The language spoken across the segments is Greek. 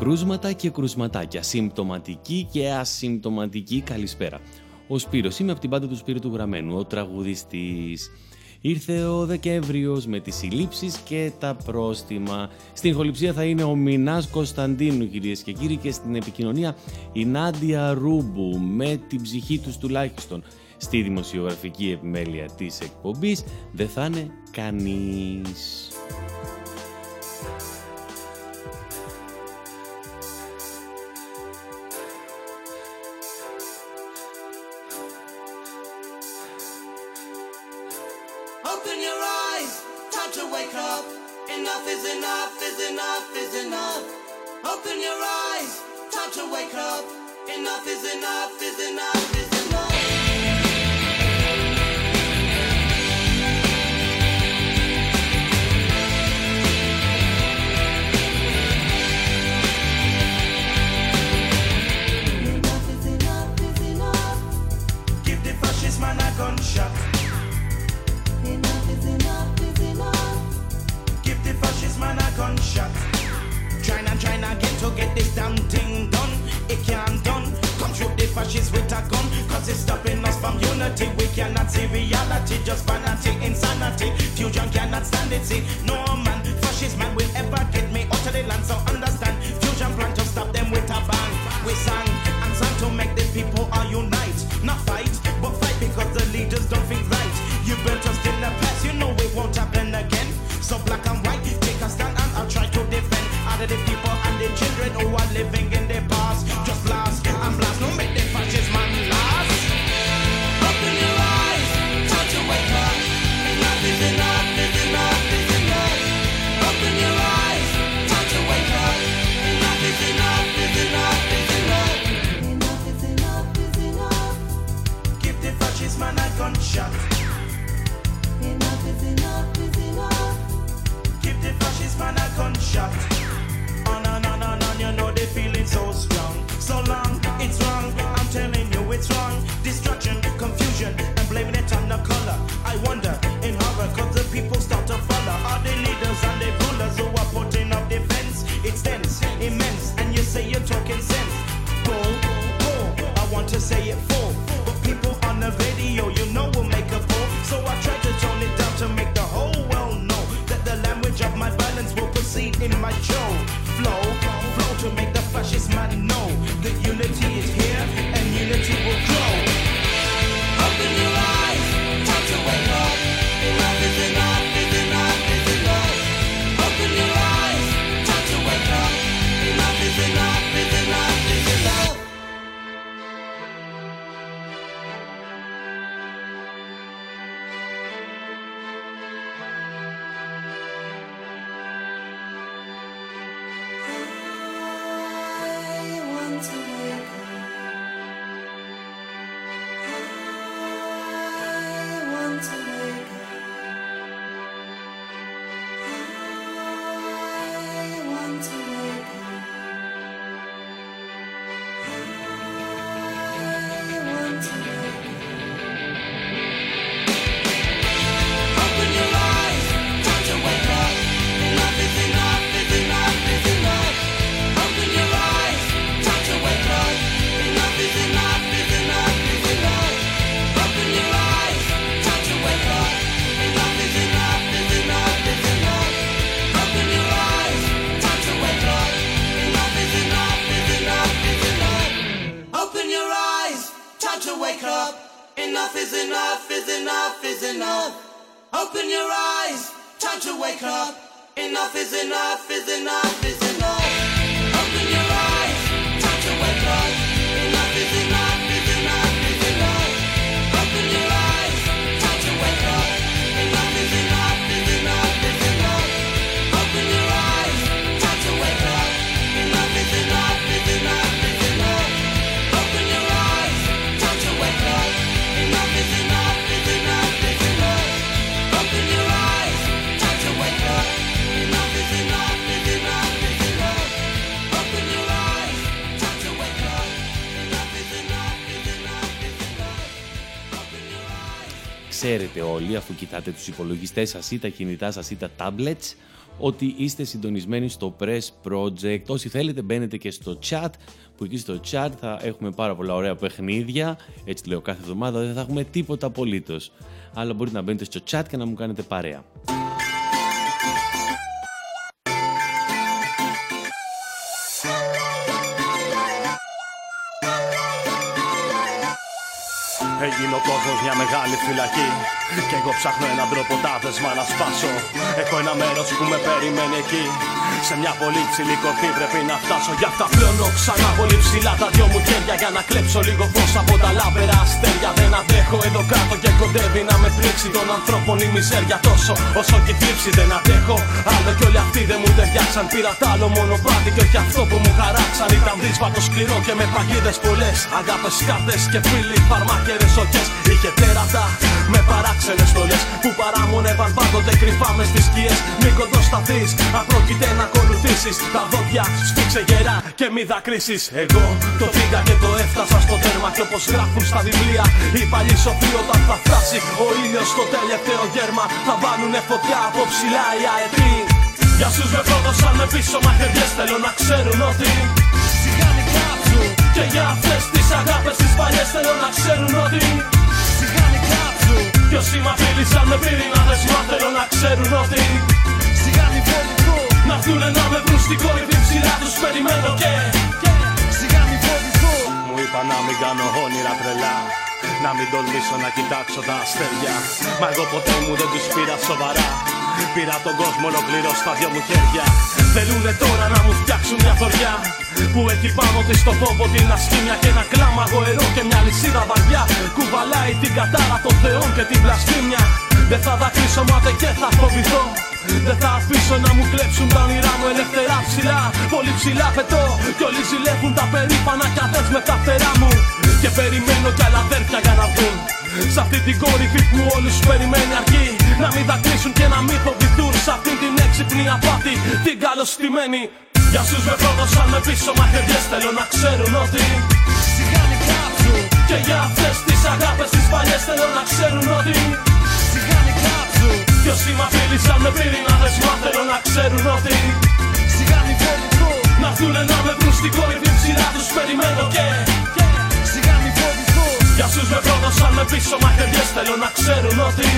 Κρούσματα και κρουσματάκια, συμπτωματική και ασυμπτωματική καλησπέρα. Ο Σπύρος, είμαι από την πάντα του Σπύρου του Γραμμένου, ο τραγουδιστής. Ήρθε ο Δεκέμβριος με τις συλλήψεις και τα πρόστιμα. Στην χοληψία θα είναι ο Μινάς Κωνσταντίνου κυρίες και κύριοι και στην επικοινωνία η Νάντια Ρούμπου με την ψυχή τους τουλάχιστον. Στη δημοσιογραφική επιμέλεια της εκπομπής δεν θα είναι κανείς. Ξέρετε όλοι, αφού κοιτάτε τους υπολογιστές σας ή τα κινητά σας ή τα tablets, ότι είστε συντονισμένοι στο Press Project. Όσοι θέλετε μπαίνετε και στο chat, που εκεί στο chat θα έχουμε πάρα πολλά ωραία παιχνίδια. Έτσι λέω κάθε εβδομάδα, δεν θα έχουμε τίποτα απολύτως. Αλλά μπορείτε να μπαίνετε στο chat και να μου κάνετε παρέα. Έγινε ο κόσμο μια μεγάλη φυλακή. Και εγώ ψάχνω έναν τρόπο τα δεσμά να σπάσω. Έχω ένα μέρος που με περιμένει εκεί. Σε μια πολύ ψηλή κορφή πρέπει να φτάσω. Γι' αυτά πλώνω ξανά πολύ ψηλά τα δυο μου χέρια. Για να κλέψω λίγο φως από τα λάμπερα αστέρια. Δεν αντέχω εδώ κάτω και κοντεύει να με πλήξει των ανθρώπων η μιζέρια τόσο όσο και θλίψη δεν αντέχω. Άλλο κι όλοι αυτοί δεν μου ταιριάξαν. Πήρα τ' άλλο μονοπάτι και όχι αυτό που μου χαράξαν. Ήταν δύσβατο σκληρό και με παγίδες πολλές. Αγάπες κάρτες και φίλοι, φαρμάκερες σοκέ. Είχε τέρατα με παράξενες στολές που παράμονευαν πάντοτε κρυφά μες στις σκιές. Μην κοντοσταθείς, αν πρόκειται να ακολουθήσεις. Τα δόντια σφίξε γερά και μη δακρύσεις. Εγώ το πήγα και το έφτασα στο τέρμα. Και όπως γράφουν στα βιβλία, οι παλιοί σοφοί όταν θα φτάσει ο ήλιος στο τελευταίο γέρμα. Θα βάλουνε φωτιά από ψηλά οι αετοί. Για σου με πρόδωσαν με πίσω μαχαιριές θέλω να ξέρουν ότι Σιγάνι κάψου Και για αυτές τις αγάπες τις παλιές θέλω να ξέρουν ότι Σιγάνι κάψου Κι όσοι μ' απειλήσαν με πύρινα δεσμά θέλω να ξέρουν ότι Σιγάνι φοβηθώ Να έρθουνε να με βρουν στην κορυφή ψηλά τους περιμένω και Σιγάνι φοβηθώ Μου είπα να μην κάνω όνειρα τρελά να μην τολμήσω να κοιτάξω τα αστέρια. Μα εγώ ποτέ μου δεν τους πήρα σοβαρά. Πήρα τον κόσμο ολοκληρώ στα δυο μου χέρια. Θέλουνε τώρα να μου φτιάξουν μια θωριά Που έχει πάνω της στο πόπο την ασχήμια Και ένα κλάμα γοερό και μια λυσίδα βαριά. Κουβαλάει την κατάρα των θεών και την πλαστήμια Δεν θα δακρύσω μάται και θα φοβηθώ. Δεν θα αφήσω να μου κλέψουν τα όνειρά μου ελευθερά ψηλά. Πολύ ψηλά πετώ Κι όλοι ζηλεύουν τα περήφανα κι με τα φτερά μου. Και περιμένω κι άλλα αδέρφια για να βγουν. Σ' αυτή την κορυφή που όλους περιμένει αρκεί. Να μην δακρύσουν και να μην φοβηθούν. Σ' αυτή την έξυπνη απάτη την καλωστημένη Για σους με πρόδωσαν με πίσω μαχαιριές θέλω να ξέρουν ότι Σιγάνι κάψου Και για αυτές τις αγάπες τις παλιές θέλω να ξέρουν ότι Σιγάνι κάψου Κι όσοι μ' απειλήσαν με πύρινα δεσμά θέλω να ξέρουν ότι Σιγάνι φοβηθώ. Να έρθουνε να με βρουν στην κορυφή ψηλά τους περιμένω και για σους με πρόδωσαν με πίσω μαχαιριές θέλω να ξέρουν ότι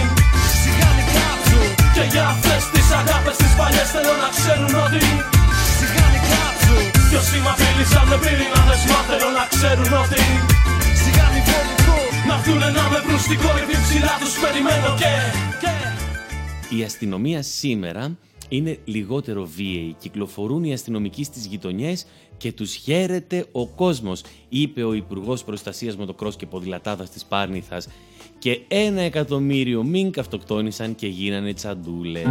Σιγάνι κάψου Και για αυτές τις αγάπες τις παλιές θέλω να ξέρουν ότι Σιγάνι κάψου Κι όσοι μ' απειλήσαν με πύρινα δεσμά θέλω να ξέρουν ότι Σιγάνι φοβηθώ Να έρθουνε να με βρουν στην κορυφή ψηλά τους περιμένω και Η αστυνομία σήμερα είναι λιγότερο βίαιοι. Κυκλοφορούν οι αστυνομικοί στις γειτονιές και τους χαίρεται ο κόσμος, είπε ο Υπουργός Προστασίας Μοτοκρός και Ποδηλατάδας της Πάρνηθας και ένα εκατομμύριο μην καυτοκτόνησαν και γίνανε τσαντούλες.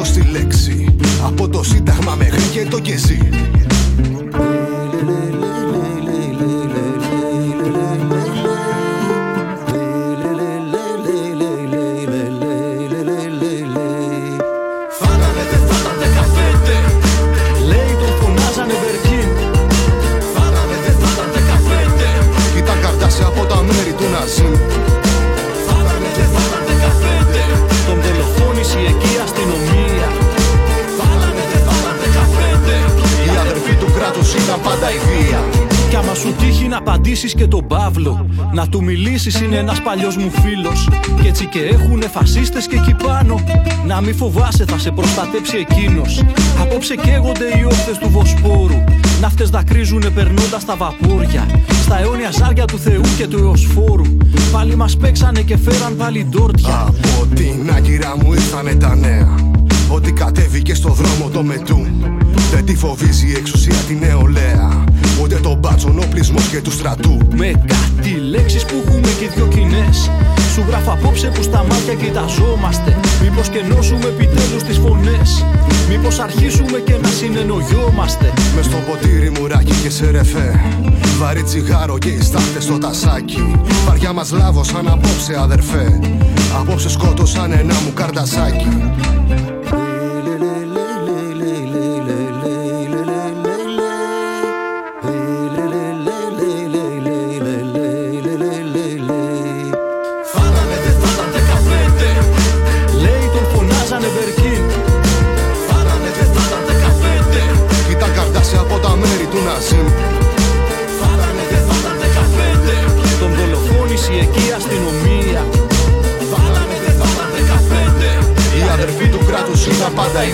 Είναι αυτή η σωστή λέξη απαντήσεις και τον Παύλο Να του μιλήσεις είναι ένας παλιός μου φίλος. Κι έτσι και έχουνε φασίστες και εκεί πάνω Να μη φοβάσαι θα σε προστατέψει εκείνος. Απόψε καίγονται οι όχθες του Βοσπόρου Ναύτες δακρύζουνε περνώντας τα βαπούρια Στα αιώνια ζάρια του Θεού και του Εωσφόρου Πάλι μας παίξανε και φέραν πάλι ντόρτια. Από την άγκυρα μου ήρθανε τα νέα Ότι κατέβηκε στο δρόμο το μετού Δεν τη φοβίζει η εξουσία την νεολαία. Ούτε τον μπάτσον οπλισμό και του στρατού. Με κάτι λέξεις που έχουμε και δυο κοινές. Σου γράφω απόψε που στα μάτια κοιταζόμαστε. Μήπως και νόσουμε επιτέλους τις φωνές. Μήπως αρχίσουμε και να συνεννοιόμαστε. Μες στο ποτήρι μουράκι και σε ρεφέ. Βαρύ τσιγάρο και οι στάχτες στο τασάκι. Βαριά μας λάβωσαν απόψε αδερφέ. Απόψε σκότωσαν ένα μου καρτασάκι πάντα η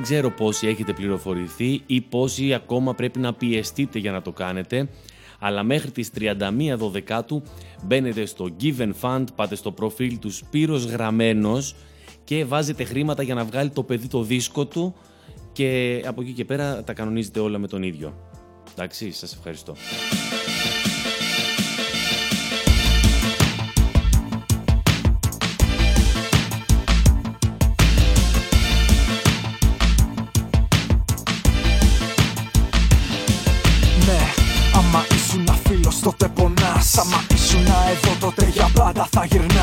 Δεν ξέρω πόσοι έχετε πληροφορηθεί ή πόσοι ακόμα πρέπει να πιεστείτε για να το κάνετε, αλλά μέχρι τις 31 Δωδεκάτου μπαίνετε στο Given Fund, πάτε στο προφίλ του Σπύρος Γραμμένος και βάζετε χρήματα για να βγάλει το παιδί το δίσκο του και από εκεί και πέρα τα κανονίζετε όλα με τον ίδιο. Εντάξει, σας ευχαριστώ. Τότε πονάς Άμα ήσουν εδώ τότε για πάντα θα γυρνάς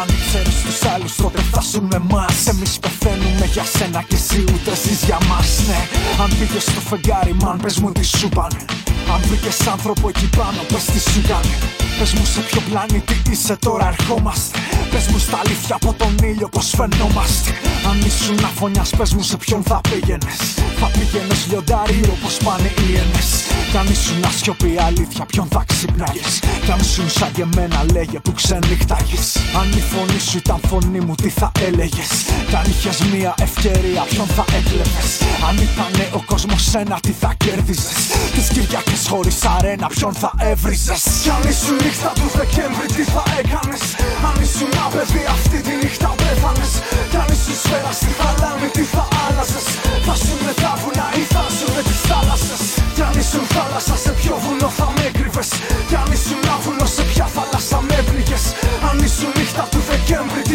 Αν ξέρεις τους άλλους τότε θα σου με εμάς Εμείς πεθαίνουμε για σένα και εσύ ούτε ζεις για μας Ναι, αν πήγες στο φεγγάρι μαν πες μου τι σου πάνε. Αν βρήκες άνθρωπο εκεί πάνω, πες τι σου κάνει. Πες μου σε ποιο πλανήτη είσαι τώρα ερχόμαστε. Πες μου στα αλήθεια από τον ήλιο πως φαινόμαστε. Αν ήσουν αφωνιάς πες μου σε ποιον θα πήγαινες. Θα πήγαινες λιοντάρι όπως πάνε οι ένες Κι αν ήσουν ασιωπή αλήθεια ποιον θα ξυπνάγες. Κι αν ήσουν σαν και εμένα λέγε που ξενύχταγες Αν η φωνή σου ήταν φωνή μου τι θα έλεγες; Κι αν είχες μία ευκαιρία ποιον θα έκλεβες Αν ήτανε ο κόσμος ένα τι θα κέρδιζες; Τις Κυριακές χωρίς αρένα ποιον θα έβριζες; Κι αν ήσουν νύχτα του Δεκέμβρη τι θα έκανες; Αν ήσουν ένα παιδί αυτή τη νύχτα πέθανες. Κι αν ήσουν σφαίρα στη θαλάμη τι θα άλλαζες; Θα σου με τα βουνά ή θα σου με τις θάλασσες Κι αν ήσουν θάλασσα σε ποιο βουνό θα με έκρυβες; Κι αν ήσουν άβουλος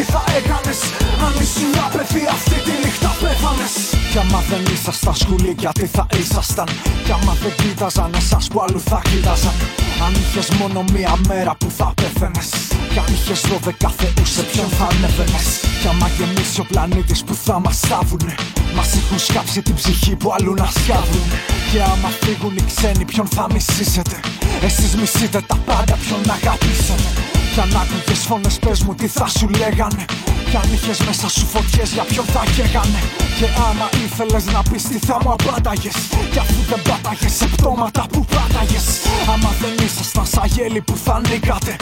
τι θα έκανες. Αν ήσουν ένα παιδί αυτή τη νύχτα πέθανες. Κι άμα δεν ήσασταν σκουλίκια τι θα ήσασταν; Κι άμα δεν κοίταζαν εσάς που αλλού θα κοίταζαν; Αν είχες μόνο μία μέρα που θα πέθαινες. Κι αν είχες δώδεκα θεούς σε ποιον θα ανέβαινες; Κι άμα γεμίσει ο πλανήτης που θα μας θάβουνε Μας έχουν σκάψει την ψυχή που αλλού να σκάβουν Και άμα φύγουν οι ξένοι ποιον θα μισήσετε; Εσείς μισείτε τα πάντα ποιον αγαπήσετε; Κι αν άκουγες φωνές πες μου τι θα σου λέγανε. Κι αν είχες μέσα σου φωτιές για ποιον θα καίγανε. Και άμα ήθελες να πεις τι θα μου απάνταγες Κι αφού δεν πάταγες σε πτώματα που πάταγες. Άμα δεν ήσασταν σαν γέλη που θα νίκατε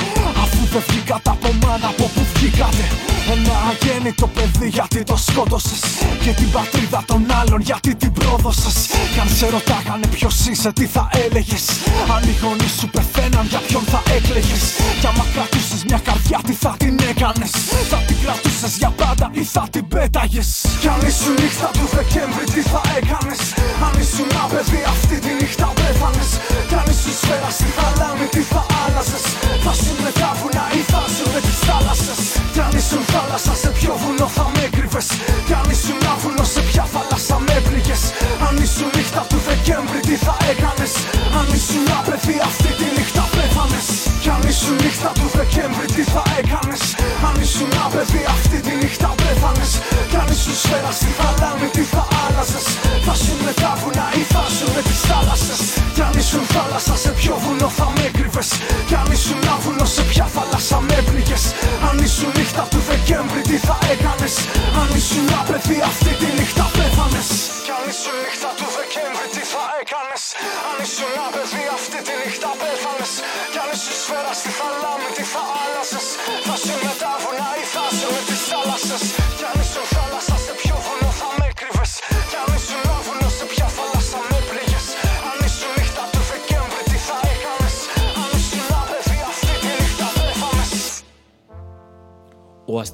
Αφού δεν βγήκατε από μάνα από που βγήκατε. Ένα αγέννητο παιδί γιατί το σκότωσες. Και την πατρίδα των άλλων γιατί την πρόδωσες. Κι αν σε ρωτάγανε ποιος είσαι τι θα έλεγες. Αν οι γονείς σου πεθαίναν για ποιον θα έκλαιγες. Κι άμα κρατούσες μια καρδιά τι θα την έκανες; Θα την κρατούσες για πάντα ή θα την πέταγες; Κι αν ήσουν νύχτα του Δεκέμβρη τι θα έκανες; Αν ήσουν ένα παιδί αυτή τη νύχτα πέθανες. Κι αν ήσουν σφαίρα στη θαλάμη τι θα άλλαζες; Θα σου με τα βουνά ή θα σου με τις θάλασσες; Κι αν ήσουν θάλασσα σε ποιο βουνό θα με έκρυβες; Κι αν ήσουν άβουλο σε ποια θάλασσα με έπληγες Αν ήσουν νύχτα του Δεκέμβρη τι θα έκανες; Αν ήσουν ένα παιδί αυτή τη νύχτα πέθανες Κι αν ήσουν νύχτα του Δεκέμβρη τι θα έκανες; Αν ήσουν ένα παιδί αυτή τη νύχτα πέθανες. Κι αν ήσουν σφαίρας στη θαλάμη τι θα άλλαζες; Θα σου με τα βουνά ή θα σου με τις θάλασσες; Κι αν ήσουν θάλασσα σε ποιο βουνό θα με έκρυβες; Κι αν ήσουν άβουλο σε ποια θάλασσα με έπληγες Αν ήσουν νύχτα του Δεκέμβρη τι θα έκανες; Αν ήσουν ένα παιδί αυτή τη νύχτα πέθανες. Κι αν ήσουν νύχτα του Δεκέμβρη τι θα έκανες; Αν ήσουν ένα παιδί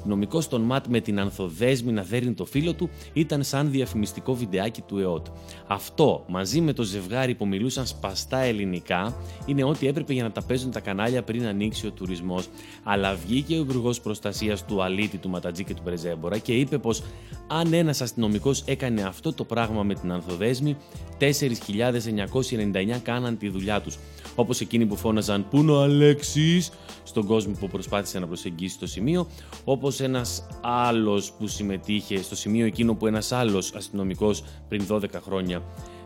αστυνομικό των ΜΑΤ με την ανθοδέσμη να δέρνει το φίλο του ήταν σαν διαφημιστικό βιντεάκι του ΕΟΤ. Αυτό μαζί με το ζευγάρι που μιλούσαν σπαστά ελληνικά είναι ό,τι έπρεπε για να τα παίζουν τα κανάλια πριν ανοίξει ο τουρισμός. Αλλά βγήκε ο Υπουργός Προστασίας του Αλίτη, του Ματατζή και του Πρεζέμπορα και είπε πως αν ένας αστυνομικός έκανε αυτό το πράγμα με την ανθοδέσμη, 4.999 κάναν τη δουλειά τους. Όπως εκείνοι που φώναζαν Πού είναι ο Αλέξης; Στον κόσμο που προσπάθησε να προσεγγίσει το σημείο, όπως ένας άλλος που συμμετείχε στο σημείο εκείνο που ένας άλλος αστυνομικός πριν 12 χρόνια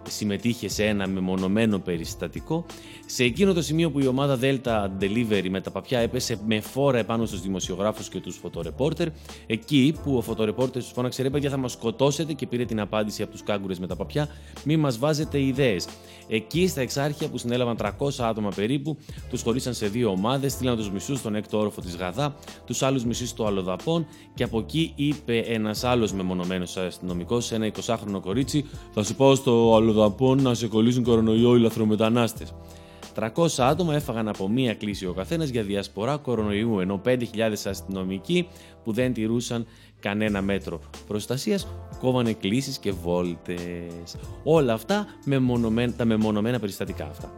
συμμετείχε σε ένα μεμονωμένο περιστατικό. Σε εκείνο το σημείο που η ομάδα Delta Delivery με τα παπιά έπεσε με φόρα επάνω στους δημοσιογράφους και τους φωτορεπόρτερ, εκεί που ο φωτορεπόρτερ τους φώναξε ρε παιδιά θα μας σκοτώσετε και πήρε την απάντηση από τους κάγκουρες με τα παπιά, μη μας βάζετε ιδέες. Εκεί στα εξάρχεια που συνέλαβαν 300 άτομα περίπου, τους χωρίσαν σε δύο ομάδες, στείλαν τους μισούς στον έκτο όροφο της Γαδά, τους άλλους μισούς στο Αλοδαπών και από εκεί είπε ένας άλλος μεμονωμένος αστυνομικός σε ένα 20χρονο κορίτσι «Θα σου πάω στο Αλοδαπών να σε κολλήσουν κορονοϊό οι λαθρομετανάστες». 300 άτομα έφαγαν από μία κλίση ο καθένας για διασπορά κορονοϊού, ενώ 5.000 αστυνομικοί που δεν τηρούσαν κανένα μέτρο προστασίας κόβανε κλήσεις και βόλτες. Όλα αυτά με τα μεμονωμένα περιστατικά αυτά.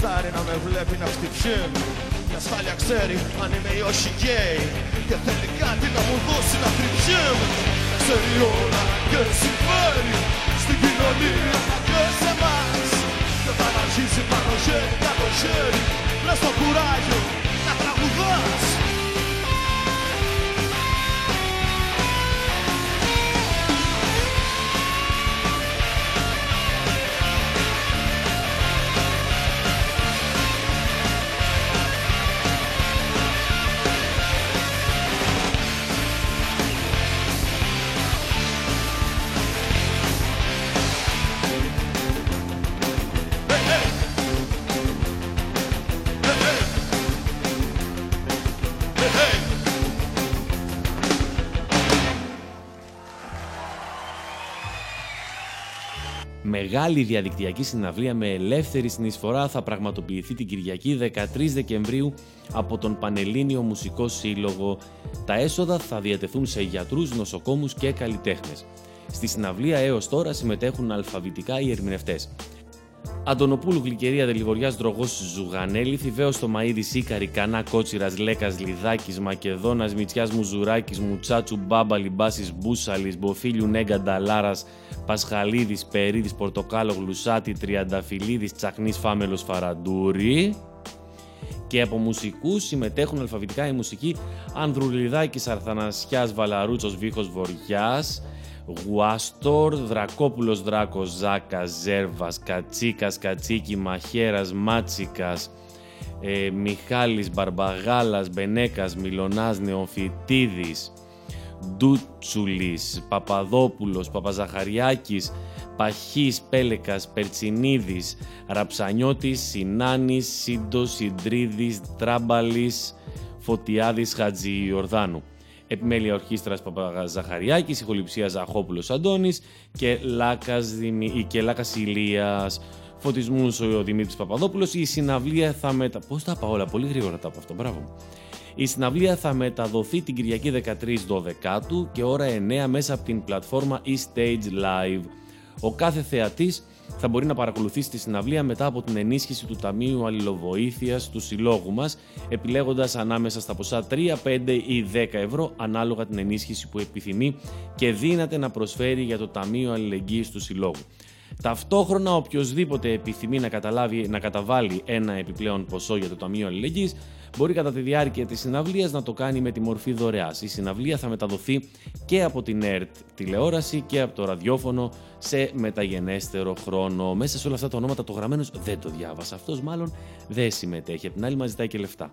Γουστάρει να με βλέπει να χτυπιέμαι Η ασφάλεια ξέρει αν είμαι ή όχι γκέι Και θέλει κάτι να μου δώσει να τριπιέμαι Ξέρει όλα και συμβαίνει. Στην κοινωνία και σε εμάς. Και όταν αρχίζει πάνω χέρι κάτω χέρι. Λες το κουράγιο Μεγάλη διαδικτυακή συναυλία με ελεύθερη συνεισφορά θα πραγματοποιηθεί την Κυριακή 13 Δεκεμβρίου από τον Πανελλήνιο Μουσικό Σύλλογο. Τα έσοδα θα διατεθούν σε γιατρούς, νοσοκόμους και καλλιτέχνες. Στη συναυλία έως τώρα συμμετέχουν αλφαβητικά οι ερμηνευτές. Αντωνοπούλου Γλυκερία Δελιβοριά Δρογός Ζουγανέλη, Θηβαίος Στομαίδη Σίκαρη, Κανά Κότσιρας Λέκας Λιδάκης, Μακεδόνας Μητσιάς Μουζουράκης, Μουτσάτσου Μπάμπα Λιμπάσης Μπούσαλης, Μποφίλιου Νέγκα Νταλάρας, Πασχαλίδης Περίδης Πορτοκάλο Γλουσάτη, Τριανταφυλλίδης Τσαχνής Φάμελος Φαραντούρη. Και από μουσικούς συμμετέχουν αλφαβητικά η μουσική Ανδρουλιδάκης Αρθανασιάς Βαλαρούτσος Βίχος Βοριάς, Γουάστορ, Δρακόπουλος Δράκος Ζάκας, Ζέρβας, Κατσίκας, Κατσίκη, Μαχαίρας, Μάτσικας, ε, Μιχάλης, Μπαρμπαγάλας, Μπενέκας, Μιλονάς, Νεοφιτίδης, Ντούτσουλης, Παπαδόπουλος, Παπαζαχαριάκης, Παχής, Πέλεκας, Περτσινίδης, Ραψανιώτης, Συνάνης, Σύντος, Συντρίδης, Τράμπαλης, Φωτιάδης, Χατζη Ιορδάνου. Επιμέλεια Ορχήστρας Παπαζαχαριάκης, Ηχοληψία Ζαχόπουλος Αντώνης και Λάκας, Δημη... και Λάκας Ηλίας. Φωτισμούς ο Δημήτρης Παπαδόπουλος. Η συναυλία θα μετα... Πώς τα πάω όλα, πολύ γρήγορα τα από αυτό, μπράβο. Η συναυλία θα μεταδοθεί την Κυριακή 13 12 και ώρα 9 μέσα από την πλατφόρμα eStage Live. Ο κάθε θεατής θα μπορεί να παρακολουθήσει τη συναυλία μετά από την ενίσχυση του Ταμείου Αλληλοβοήθειας του Συλλόγου μας, επιλέγοντας ανάμεσα στα ποσά 3, 5 ή 10 ευρώ ανάλογα την ενίσχυση που επιθυμεί και δύναται να προσφέρει για το Ταμείο Αλληλεγγύης του Συλλόγου. Ταυτόχρονα, οποιοδήποτε επιθυμεί να, καταλάβει, να καταβάλει ένα επιπλέον ποσό για το Ταμείο Αλληλεγγύης, μπορεί κατά τη διάρκεια της συναυλίας να το κάνει με τη μορφή δωρεάς. Η συναυλία θα μεταδοθεί και από την ΕΡΤ τηλεόραση και από το ραδιόφωνο σε μεταγενέστερο χρόνο. Μέσα σε όλα αυτά τα ονόματα το γραμμένος δεν το διάβασα. Αυτός μάλλον δεν συμμετέχει. Απ' την άλλη μας ζητάει και λεφτά.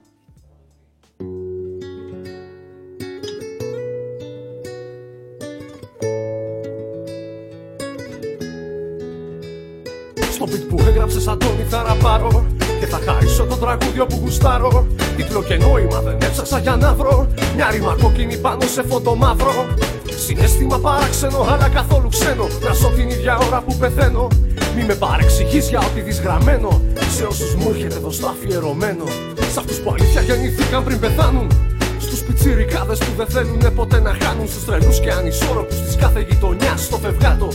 Στο beat που έγραψες Αντώνη θα ραπάρω Και θα χαρίσω το τραγούδιο που γουστάρω. Τίτλο και νόημα δεν έψαξα για να βρω. Μια ρήμα κόκκινη πάνω σε φωτο μαύρο. Συνέστημα παράξενο αλλά καθόλου ξένο. Να ζω την ίδια ώρα που πεθαίνω. Μη με παρεξηγείς για ό,τι δεις γραμμένο. Σε όσους μου έρχεται εδώ στο αφιερωμένο. Σ' αυτούς που αλήθεια γεννήθηκαν πριν πεθάνουν. Στους πιτσιρικάδες που δεν θέλουν ποτέ να χάνουν. Στους τρελούς και ανισόρροπους της κάθε γειτονιάς στο φευγάτο.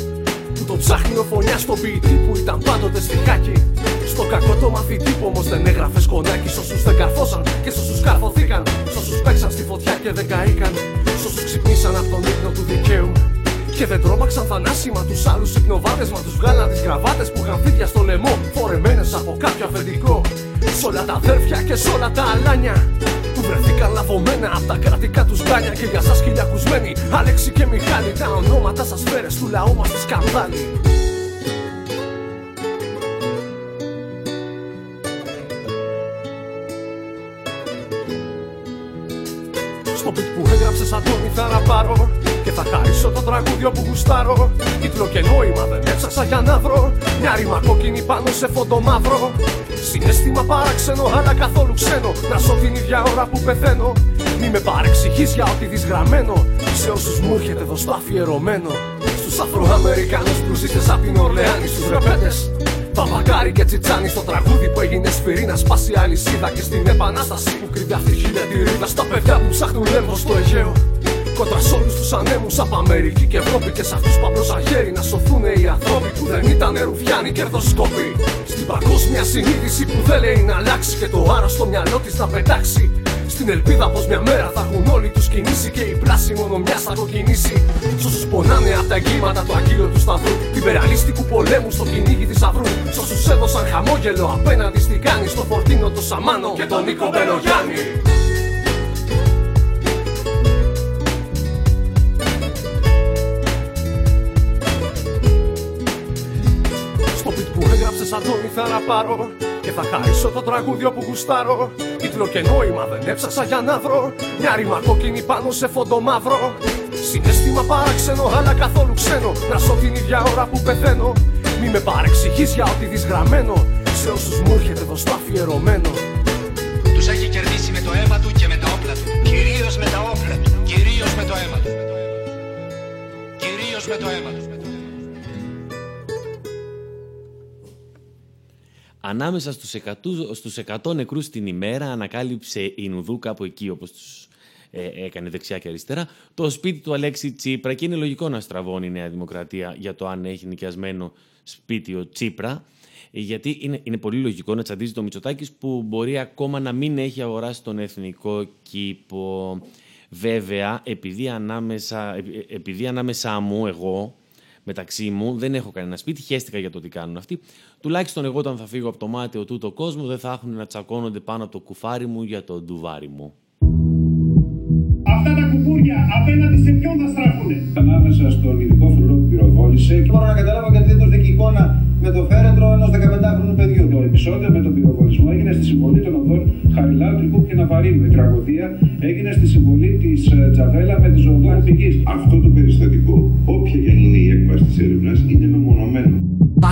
Που το ψάχνει ο φωνιάς στο ποιητή που ήταν πάντοτε στιχάκι. Στο κακό το μαθητή που όμως δεν έγραφε σκονάκι. Σ' όσους δεν καρφώσαν και σ' όσους καρφωθήκαν. Σ' όσους παίξαν στη φωτιά και δεν καήκαν. Σ' όσους ξυπνήσαν από τον ύπνο του δικαίου. Και δεν τρόμαξαν θανάσιμα τους άλλους υπνοβάτες. Μα τους βγάλαν τις γραβάτες που είχαν φίδια στο λαιμό. Φορεμένες από κάποιο αφεντικό. Σ' όλα τα αδέρφια και σ' όλα τα αλάνια. Που βρεθήκαν λαβωμένα από τα κρατικά τους γκάνια. Και για σας χιλιακουσμένοι, Άλεξη και Μιχάλη. Τα ονόματα σας φέρε του λαού μας τη σκανδάλη. Έγραψε σαν τον θα να πάρω Και θα χαρίσω το τραγούδιο που γουστάρω. Τίτλο και νόημα δεν έψαξα για να βρω. Μια ρήμα κόκκινη πάνω σε φόντο μαύρο. Συνέστημα παράξενο αλλά καθόλου ξένο. Να σω την ίδια ώρα που πεθαίνω. Μη με παρεξηγείς για ό,τι δεις γραμμένο. Σε όσους μου έρχεται εδώ στο αφιερωμένο. Στους Αφροαμερικάνους που ζήσες απ' την Ορλεάνη Στους ρεπέτες. Παπακάρι και τσιτσάνι στο τραγούδι που έγινε σφυρί να σπάσει αλυσίδα και στην επανάσταση που κρύβει αυτή χιλιατηρίδα στα παιδιά που ψάχνουν λέμβος στο Αιγαίο. Κόντρα σ' όλους τους ανέμους από Αμερική και Ευρώπη και σε αυτούς που απλώς χέρι να σωθούν οι άνθρωποι που δεν ήταν ρουφιάνοι κερδοσκόποι. Στην παγκόσμια συνείδηση που δεν λέει να αλλάξει και το άρρωστο μυαλό της να πετάξει. Στην ελπίδα πως μια μέρα θα έχουν όλοι τους κινήσει και η πράσινη μόνο μια θα κοκκινήσει. Σ' όσους πονάνε από τα εγκλήματα του αγγείλου του σταυρού. Υπεραλίστικου πολέμου στο κυνήγι της αυρού. Σ' όσους έδωσαν χαμόγελο απέναντι στην κάνη. Στο φορτίνο το Σαμάνο και τον Νίκο Μπελογιάννη. Πάρω Και θα χαρίσω το τραγούδιο που γουστάρω Τίτλο και νόημα δεν έψαξα για να βρω Μια ρήμα κόκκινη πάνω σε φόντο μαύρο Συνέστημα παράξενο αλλά καθόλου ξένο Να σω την ίδια ώρα που πεθαίνω Μη με παρεξηγείς για ό,τι δεις γραμμένο Σε όσους μου έρχεται εδώ στο αφιερωμένο Τους έχει κερδίσει με το αίμα του και με τα όπλα του. Κυρίως με τα όπλα του. Κυρίως με το αίμα του. Κυρίως με το αίμα του. Ανάμεσα στους 100, στους 100 νεκρούς την ημέρα ανακάλυψε η Νουδού κάπου εκεί όπως τους ε, έκανε δεξιά και αριστερά το σπίτι του Αλέξη Τσίπρα και είναι λογικό να στραβώνει η Νέα Δημοκρατία για το αν έχει νοικιασμένο σπίτι ο Τσίπρα ε, γιατί είναι, είναι πολύ λογικό να τσαντίζει το Μητσοτάκης που μπορεί ακόμα να μην έχει αγοράσει τον εθνικό κήπο. Βέβαια, επειδή ανάμεσα, ε, επειδή ανάμεσά μου, εγώ, μεταξύ μου, δεν έχω κανένα σπίτι, χαίστηκα για το τι κάνουν αυτοί. Τουλάχιστον εγώ όταν θα φύγω από το μάτιο τούτο κόσμος δεν θα έχουν να τσακώνονται πάνω από το κουφάρι μου για το ντουβάρι μου. Αυτά τα κουπούρια απέναντι σε ποιον θα στράφουνε. Ανάμεσα στον ειδικό φρουρό που πυροβόλησε. Δεν μπορώ να καταλάβω γιατί δεν του έρθει και εικόνα με το φέρετρο ενό 15χρονου παιδιού. Το επεισόδιο με τον πυροβολισμό έγινε στη συμβολή των οδών Χαριλάου Τρικούπ και Ναβαρίνου. Η τραγωδία έγινε στη συμβολή της Τζαβέλα με τη ζωοδόν πηγή. Αυτό το περιστατικό, όποια και αν είναι η έκβαση της έρευνας, είναι μεμονωμένο.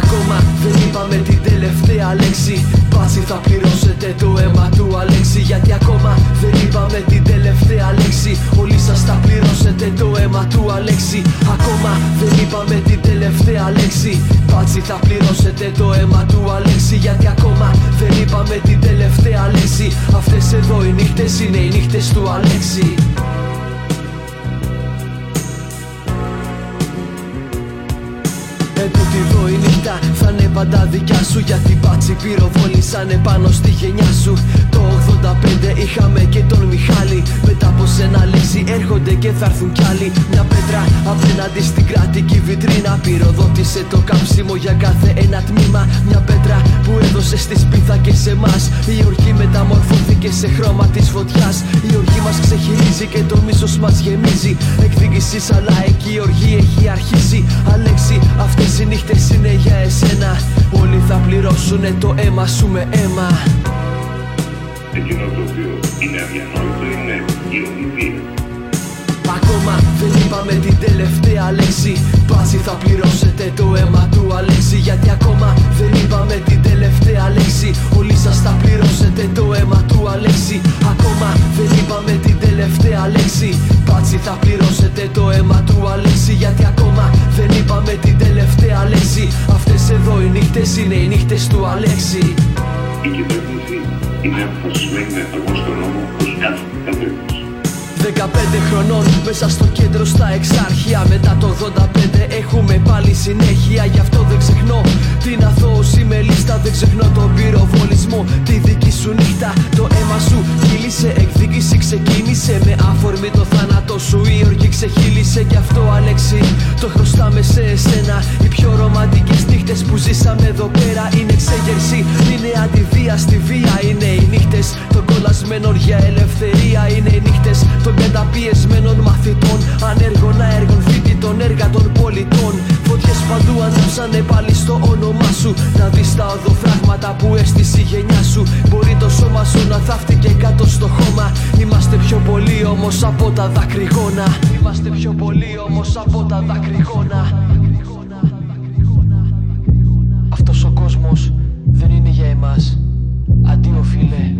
Ακόμα δεν είπαμε την τελευταία λέξη Πάση θα πληρώσετε το αίμα του Αλέξη Γιατί ακόμα δεν είπαμε την τελευταία λέξη Όλοι σας θα πληρώσετε το αίμα του Αλέξη Ακόμα δεν είπαμε την τελευταία λέξη Πάτσι θα πληρώσετε το αίμα του Αλέξη Γιατί ακόμα δεν είπαμε την τελευταία λέξη Αυτές εδώ οι νύχτες είναι οι νύχτες του Αλέξη. Ετούτη εδώ η νύχτα θα είναι πάντα δικιά σου Γιατί μπάτσι πυροβόλησανε πάνω στη γενιά σου. Το 85 είχαμε και τον Μιχάλη. Μετά από σένα λέξη έρχονται και θα έρθουν κι άλλοι. Μια πέτρα απέναντι στην κρατική βιτρίνα Πυροδότησε το κάψιμο για κάθε ένα τμήμα. Μια πέτρα που έδωσε στη σπίθα και σε μας. Η οργή μεταμορφώθηκε σε χρώμα της φωτιάς. Η οργή μας ξεχειρίζει και το μίσος μας γεμίζει. Εκδίκησης αλλά εκεί η οργή έχει αρχίσει. Αλέξη αυτές οι νύχτες είναι για εσένα. Όλοι θα πληρώσουνε το αίμα σου με αίμα. Εκείνο το οποίο είναι αδιανόητο είναι η οδηγία. Ακόμα δεν είπαμε την τελευταία λέξη. Πάση θα πληρώσετε το αίμα του Αλέξη. Γιατί ακόμα δεν είπαμε την τελευταία λέξη. Όλοι σας θα πληρώσετε το αίμα του Αλέξη. Ακόμα δεν είπαμε την τελευταία λέξη. Πάτσι θα πληρώσετε το αίμα του Αλέξη. Γιατί ακόμα δεν είπαμε την τελευταία λέξη. Αυτές εδώ οι νύχτες είναι οι νύχτες του Αλέξη. Η κυβέρνηση είναι αποφασισμένη να εφαρμόσει χρονών. Μέσα στο κέντρο στα εξάρχεια Μετά το 85 έχουμε πάλι συνέχεια Γι' αυτό δεν ξεχνώ την αθώωση με λίστα. Δεν ξεχνώ τον πυροβολισμό Τη δική σου νύχτα Το αίμα σου. Κύλησε Εκδίκηση ξεκίνησε. Με αφορμή το θάνατο σου Η οργή ξεχύλισε. Γι' αυτό Αλέξη Το χρωστάμε σε εσένα. Οι πιο ρομαντικές νύχτες που ζήσαμε εδώ πέρα Είναι ξεγερσή Είναι αντιβία στη βία Είναι οι νύχτες. Των κολλασμένων για ελευθερία Είναι οι νύχτες. Των καταπιεσμένων μαθητών Ανέργων αέργων φοιτητών έργα των πολιτών. Φωτιές παντού ανάψανε πάλι στο όνομά σου. Να δεις τα οδοφράγματα που έστησε η γενιά σου. Μπορεί το σώμα σου να θαύτηκε κάτω στο χώμα. Είμαστε πιο πολύ όμως από τα δακρυγόνα. Είμαστε πιο πολύ όμως από τα δακρυγόνα. Αυτός ο κόσμος δεν είναι για εμάς. Αντίο φίλε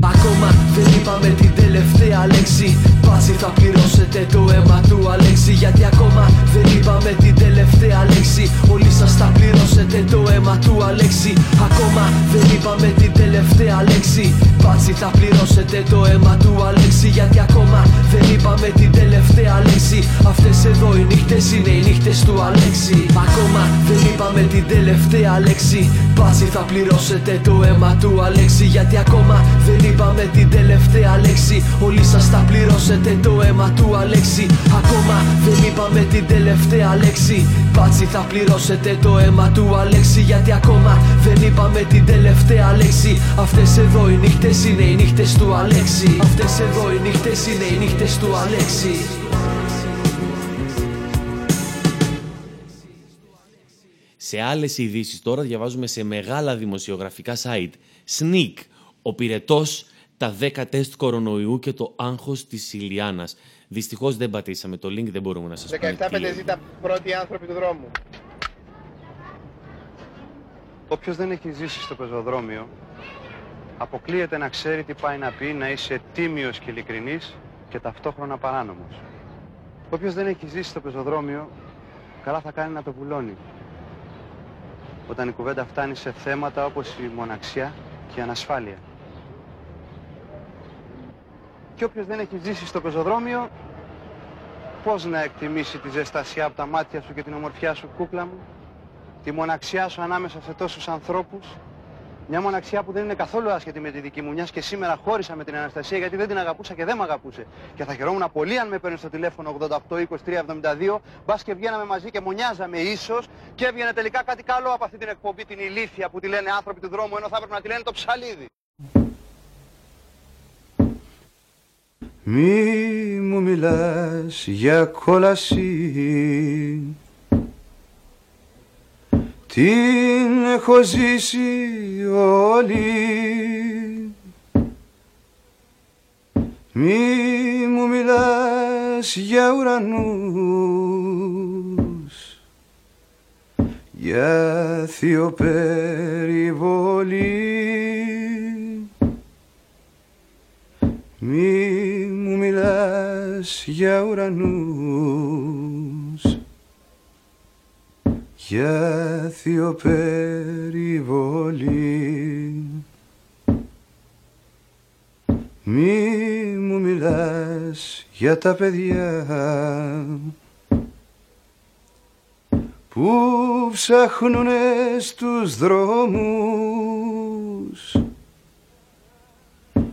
Ακόμα δεν είπαμε την τελευταία λέξη. Πάση θα πληρώσετε το αίμα του Αλέξη. Γιατί ακόμα δεν είπαμε την τελευταία λέξη. Όλοι σας θα πληρώσετε το αίμα του Αλέξη. Ακόμα δεν είπαμε την τελευταία λέξη. Πάση θα πληρώσετε το αίμα του Αλέξη. Γιατί ακόμα δεν είπαμε την τελευταία λέξη. Αυτές εδώ οι νύχτες είναι οι νύχτες του Αλέξη. Ακόμα δεν είπαμε την τελευταία λέξη Πάση θα πληρώσετε το αίμα του Αλέξη Γιατί ακόμα δεν είπαμε την τελευταία λέξη. Όλοι σας θα πληρώσετε το αίμα του Αλέξη. Ακόμα δεν είπαμε την τελευταία λέξη. Πάτσι θα πληρώσετε το αίμα του Αλέξη Γιατί ακόμα δεν είπαμε την τελευταία λέξη. Αυτές εδώ οι νύχτες είναι οι νύχτες του Αλέξη. Αυτές εδώ οι νύχτες είναι οι νύχτες του Αλέξη Σε άλλες ειδήσεις τώρα διαβάζουμε σε μεγάλα δημοσιογραφικά site. Sneak, ο πυρετός, τα 10 τεστ κορονοϊού και το άγχος της Ηλιάνας. Δυστυχώς δεν πατήσαμε το link, δεν μπορούμε να σας πούμε 17 τι λέει. ζήτα πρώτοι άνθρωποι του δρόμου. Όποιος δεν έχει ζήσει στο πεζοδρόμιο, αποκλείεται να ξέρει τι πάει να πει να είσαι τίμιος και ειλικρινής και ταυτόχρονα παράνομος. Όποιος δεν έχει ζήσει στο πεζοδρόμιο, καλά θα κάνει να το βουλώνει. Όταν η κουβέντα φτάνει σε θέματα όπως η μοναξιά και η ανασφάλεια. Και όποιος δεν έχει ζήσει στο πεζοδρόμιο, πώς να εκτιμήσει τη ζεστασιά από τα μάτια σου και την ομορφιά σου, κούκλα μου, τη μοναξιά σου ανάμεσα σε τόσους ανθρώπους, μια μοναξιά που δεν είναι καθόλου άσχετη με τη δική μου, μιας και σήμερα χώρισα με την Αναστασία γιατί δεν την αγαπούσα και δεν με αγαπούσε. Και θα χαιρόμουν πολύ αν με παίρνεις στο τηλέφωνο 88 23 72, μπας και βγαίναμε μαζί και μονιάζαμε ίσως και έβγαινε τελικά κάτι καλό από αυτή την εκπομπή την ηλίθια που τη λένε άνθρωποι του δρόμου ενώ θα έπρεπε να τη λένε το ψαλίδι. Μη μου μιλάς για κόλαση Την έχω ζήσει όλη. Μη μου μιλάς για ουρανούς Για θείο περιβολή Μη μου μιλάς για ουρανούς για θείο περιβολή Μη μου μιλάς για τα παιδιά που ψάχνουνε στους δρόμους.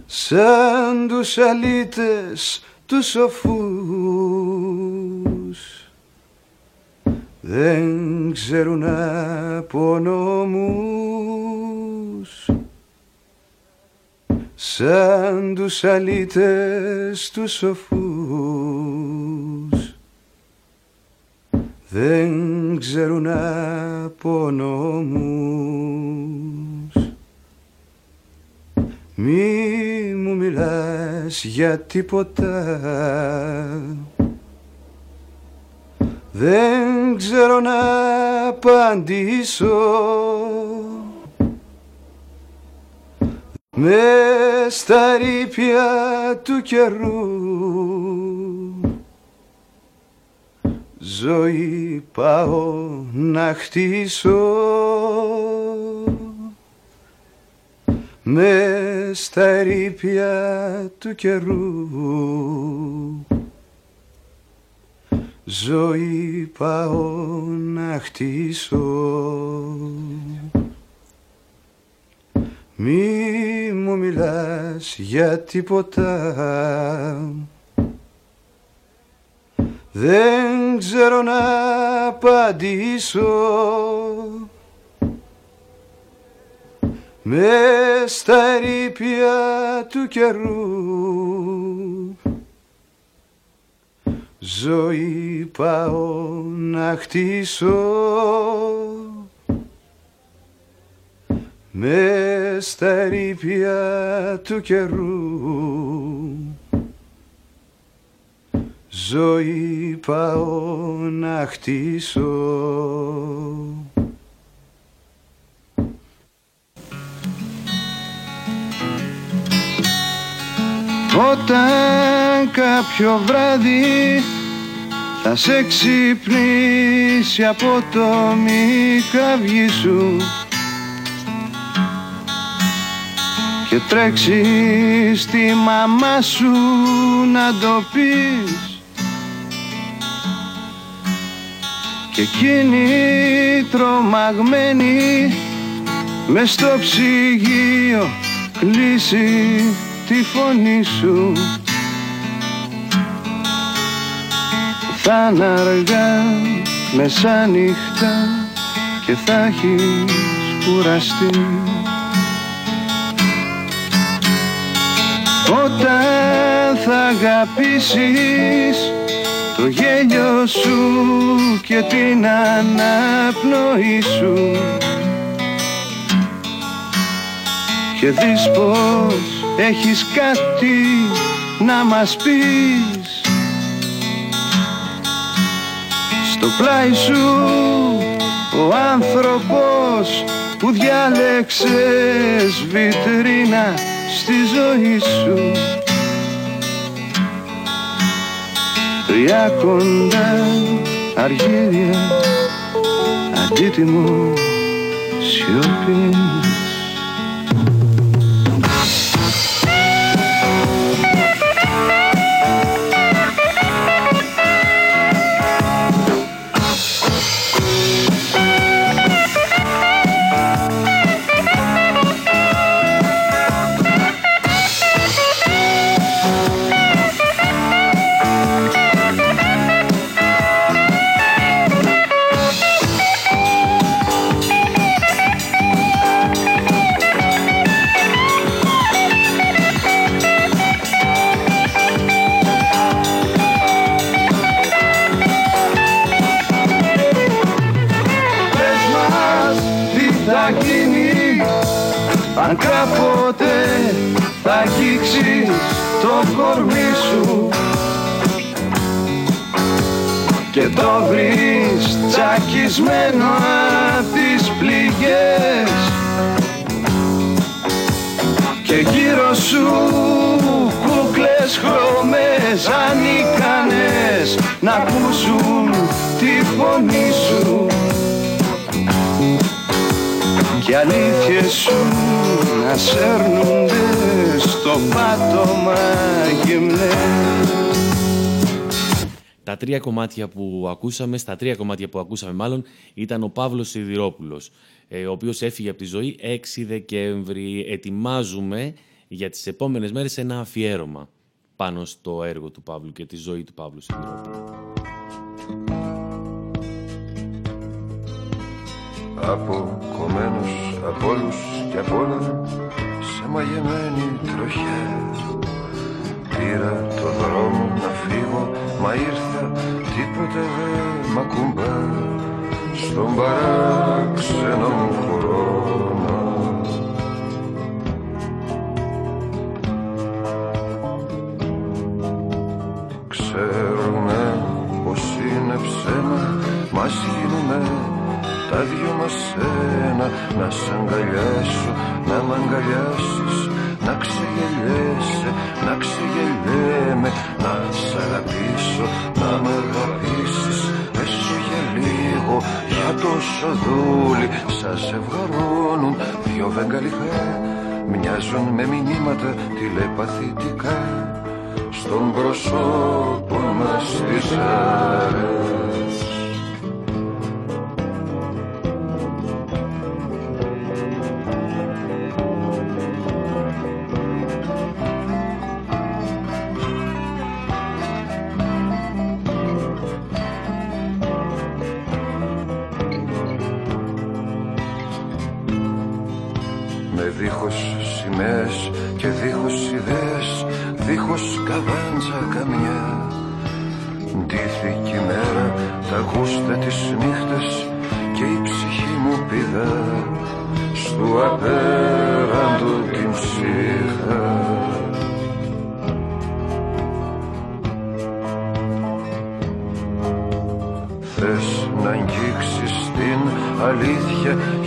Σαν τους αλήτες τους σοφούς δεν ξέρουν από νόμους. Σαν τους αλήτες τους σοφούς. Δεν ξέρουν από νόμους. Μη μου μιλάς για τίποτα Δεν ξέρω να απαντήσω. Με στα ρήπια του καιρού. Ζωή πάω να χτίσω. Με στα ερήπια του καιρού ζωή πάω να χτίσω. Μη μου μιλάς για τίποτα. Δεν ξέρω να απαντήσω. Μες στα ερήπια του καιρού ζωή πάω να χτίσω. Με στα ερήπια του καιρού. Ζωή πάω να χτίσω. Όταν κάποιο βράδυ θα σε ξυπνήσει από το μικαβγί σου και τρέξει στη μαμά σου να το πεις. Και εκείνη τρομαγμένη με στο ψυγείο κλείσει τη φωνή σου Θα είναι αργά μεσάνυχτα και θα έχεις κουραστεί. Όταν θα αγαπήσεις το γέλιο σου και την αναπνοή σου και δεις πως έχεις κάτι να μας πεις Στο πλάι σου ο άνθρωπος που διάλεξες βιτρίνα στη ζωή σου. Τρία κοντά αργύρια αντίτιμο σιωπή κλεισμένο απ' τις πληγές. Και γύρω σου κούκλες χρώμες ανίκανες να ακούσουν τη φωνή σου. Και αλήθειες σου να σέρνονται στο πάτωμα γυμνές τα τρία κομμάτια που ακούσαμε, στα τρία κομμάτια που ακούσαμε μάλλον, ήταν ο Παύλος Σιδηρόπουλος, ε, ο οποίος έφυγε από τη ζωή 6 Δεκέμβρη. Ετοιμάζουμε για τις επόμενες μέρες ένα αφιέρωμα πάνω στο έργο του Παύλου και τη ζωή του Παύλου Σιδηρόπουλου. Αποκομμένος από όλους και από όλα σε μαγεμένη τροχιά Πήρα το δρόμο να φύγω Μα ήρθα τίποτε δεν μ' ακουμπά. Στον παράξενο μου χρόνο Ξέρουμε πως είναι ψέμα Μας γίνουμε τα δυο μας ένα. Να σ' αγκαλιάσω, να μ' αγκαλιάσεις να ξεγελιέσαι, να ξεγελιέμαι Να σ' αγαπήσω, να με αγαπήσεις. Έστω για λίγο, για τόσο δούλη Σας ευγαρώνουν δυο βεγγαλικά. Μοιάζουν με μηνύματα τηλεπαθητικά. Στον προσώπο μας τις άρες έχω καμιά. Ντύθηκε η μέρα τα γούστα της νύχτας και η ψυχή μου πηδά. Στου απέραντο την ψυχα Θες να αγγίξεις την αλήθεια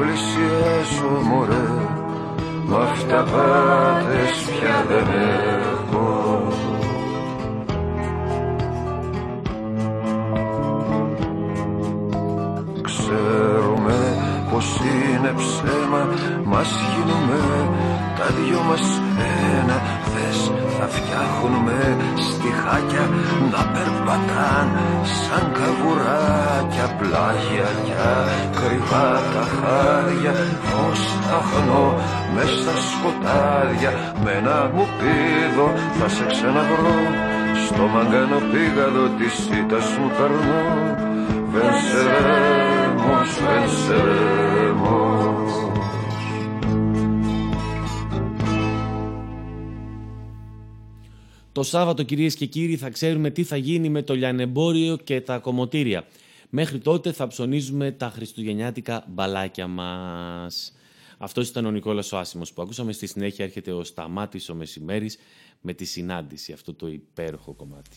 πλησιάζω μωρέ Μ' αυταπάτες πια δεν έχω. Ξέρουμε πως είναι ψέμα Μας γίνουμε τα δυο μας ένα Θες θα φτιάχνουμε στιχάκια να περπατάν σαν καβουράκια πλάγια για κρυβά τα χάρια φως αχνώ μες στα σκοτάδια. Με ένα μου πίδο θα σε ξαναβρω στο μαγκάνο πήγαδο της ήττας μου περνώ Venceremos, venceremos Το Σάββατο κυρίες και κύριοι θα ξέρουμε τι θα γίνει με το λιανεμπόριο και τα κομμωτήρια. Μέχρι τότε θα ψωνίζουμε τα χριστουγεννιάτικα μπαλάκια μας. Αυτός ήταν ο Νικόλας ο Άσιμος που ακούσαμε. Στη συνέχεια έρχεται ο Σταμάτης ο Μεσημέρης με τη συνάντηση, αυτό το υπέροχο κομμάτι.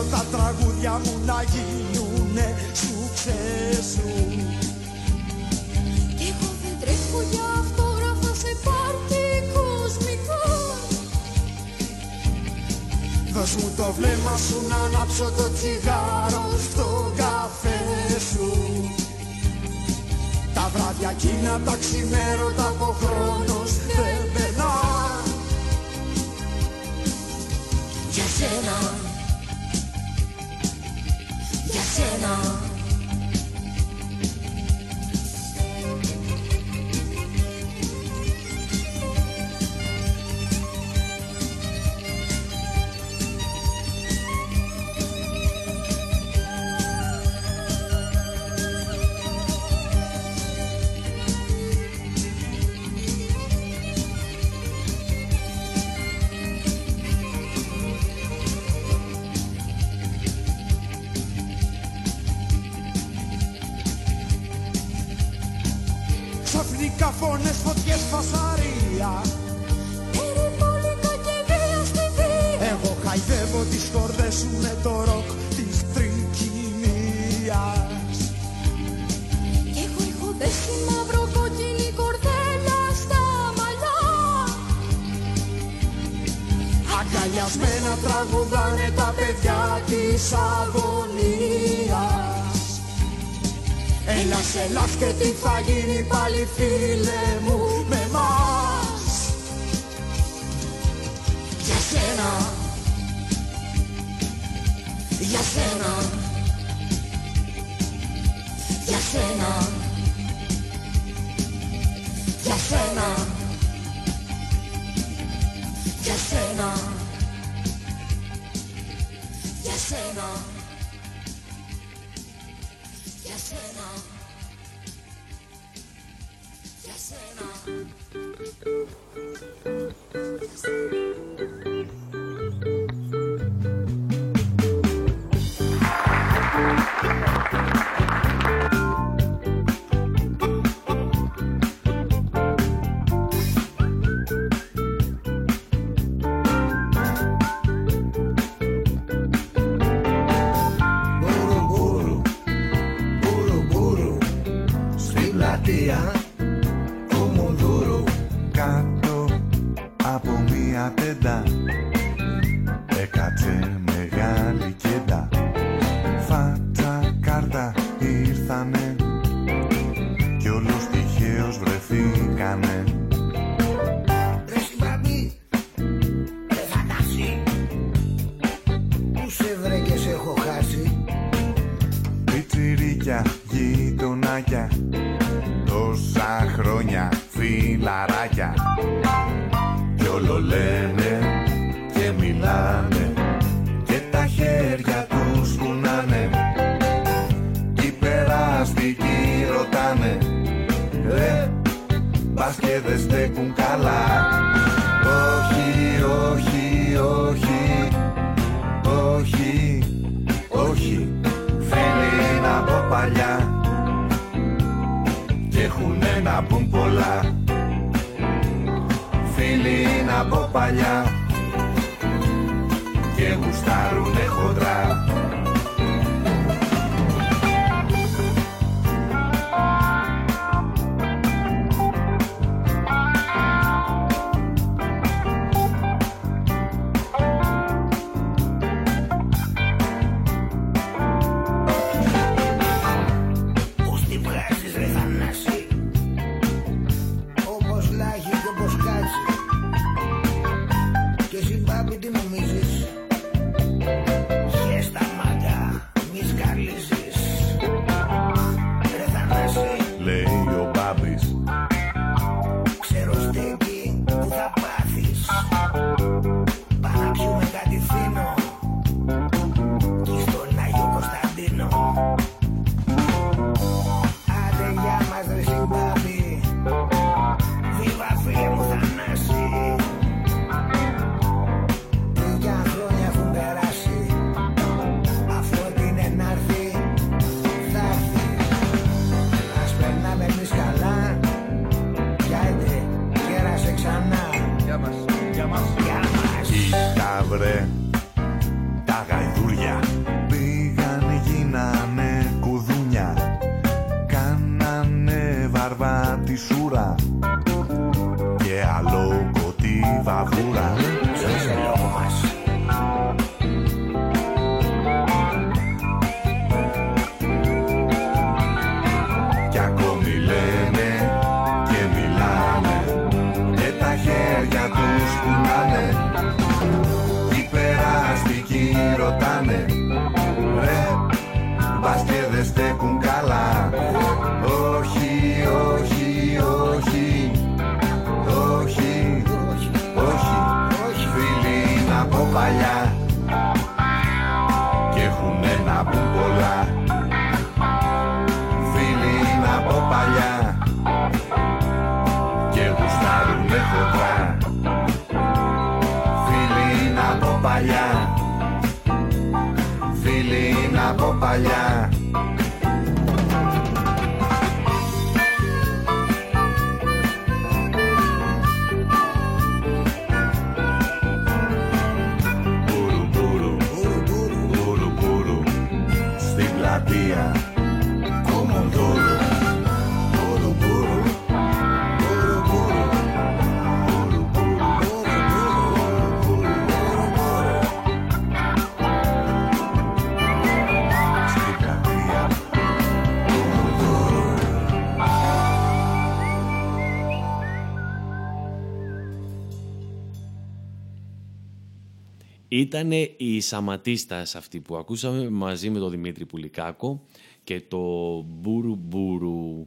θέλω τα τραγούδια μου να γίνουνε σου ξέσου Κι εγώ δεν τρέχω για αυτόγραφα σε πάρτι κοσμικό Δώσ' μου το βλέμμα σου να ανάψω το τσιγάρο στο καφέ σου. Τα βράδια εκείνα τα ξημέρωτα από χρόνος δεν περνά Για σένα you. Ήτανε οι Σαματίστας αυτοί που ακούσαμε μαζί με τον Δημήτρη Πουλικάκο και το Μπούρου Μπούρου.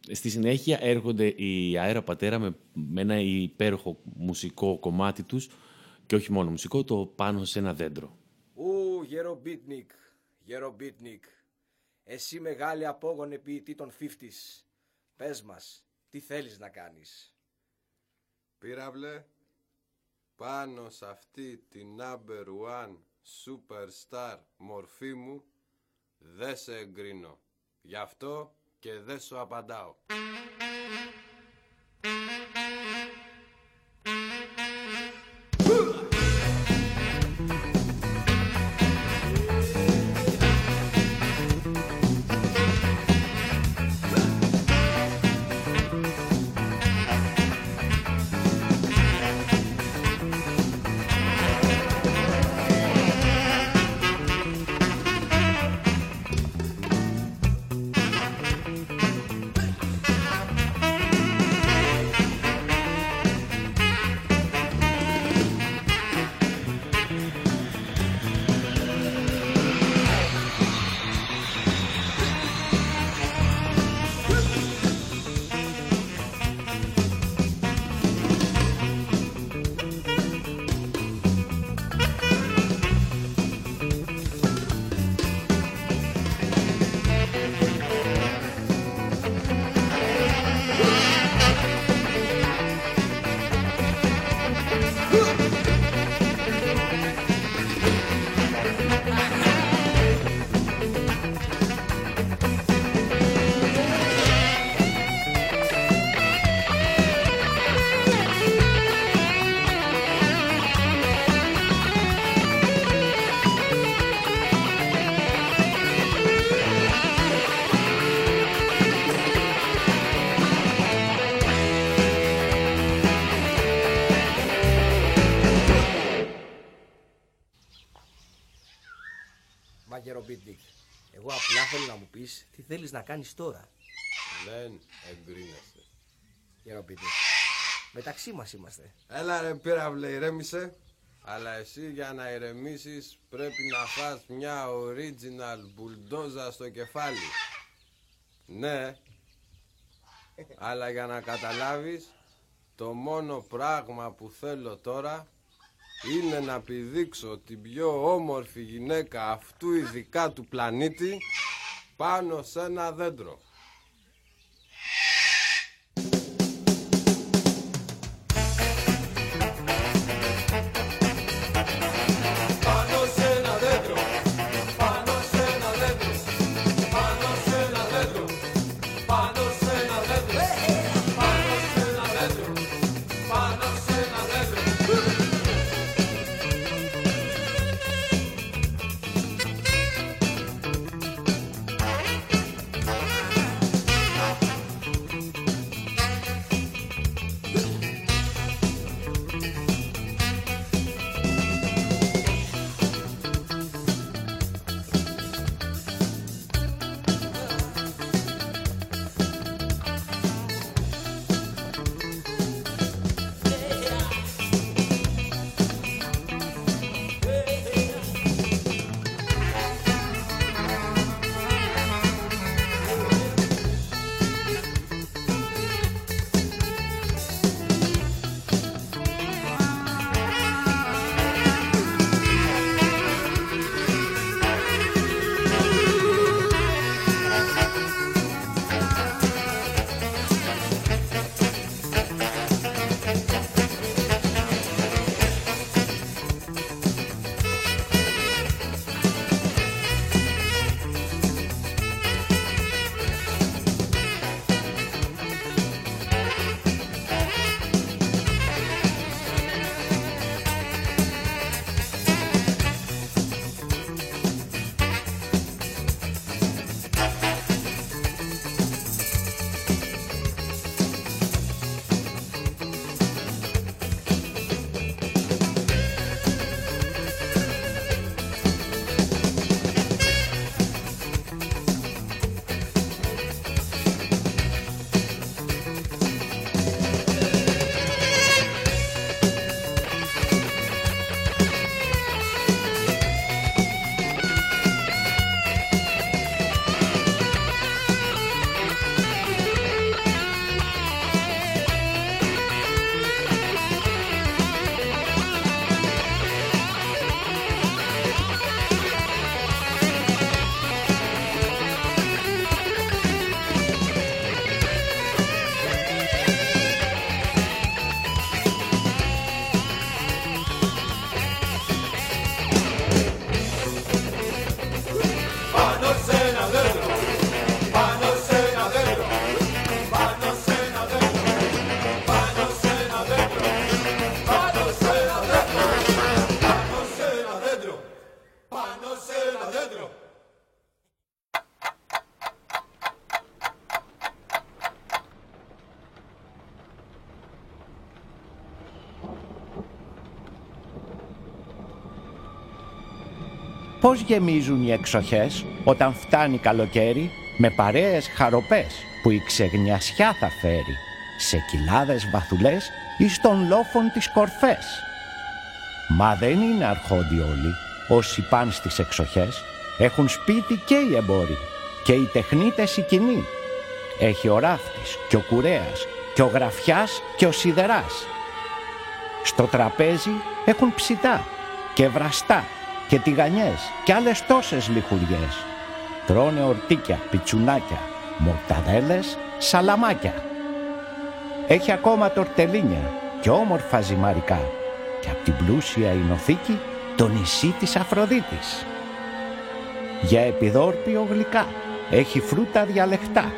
Στη συνέχεια έρχονται οι Αέρα Πατέρα με, με ένα υπέροχο μουσικό κομμάτι τους και όχι μόνο μουσικό, το πάνω σε ένα δέντρο. Ου, Γερομπίτνικ, Γερομπίτνικ. Εσύ μεγάλη απόγονε ποιητή των 50's. Πες μας, τι θέλεις να κάνεις; Πύραυλε, πάνω σε αυτή την number one superstar μορφή μου δεν σε εγκρίνω. Γι' αυτό και δεν σου απαντάω. Να κάνεις τώρα. Δεν εγκρίνεσαι. Γερομπίτνικ, μεταξύ μας είμαστε. Έλα ρε πύραυλε ηρέμησε. Αλλά εσύ για να ηρεμήσεις πρέπει να φας μια original μπουλντόζα στο κεφάλι. Ναι. Αλλά για να καταλάβεις το μόνο πράγμα που θέλω τώρα είναι να πηδήξω την πιο όμορφη γυναίκα αυτού ειδικά του πλανήτη πάνω σε ένα δέντρο. Πώς γεμίζουν οι εξοχές όταν φτάνει καλοκαίρι με παρέες χαροπές που η ξεγνιασιά θα φέρει σε κοιλάδες βαθουλές ή στον λόφον τις κορφές. Μα δεν είναι αρχόντιοι όλοι. Όσοι πάνε στις εξοχές έχουν σπίτι και οι εμπόροι και οι τεχνίτες οι κοινοί. Έχει ο ράφτης και ο κουρέας και ο γραφιάς και ο σιδεράς. Στο τραπέζι έχουν ψητά και βραστά και τηγανιές και άλλες τόσες λιχουριές. Τρώνε ορτίκια, πιτσουνάκια, μορταδέλες, σαλαμάκια. Έχει ακόμα τορτελίνια και όμορφα ζυμαρικά και απ' την πλούσια εινοθήκη το νησί της Αφροδίτης. Για επιδόρπιο γλυκά έχει φρούτα διαλεχτά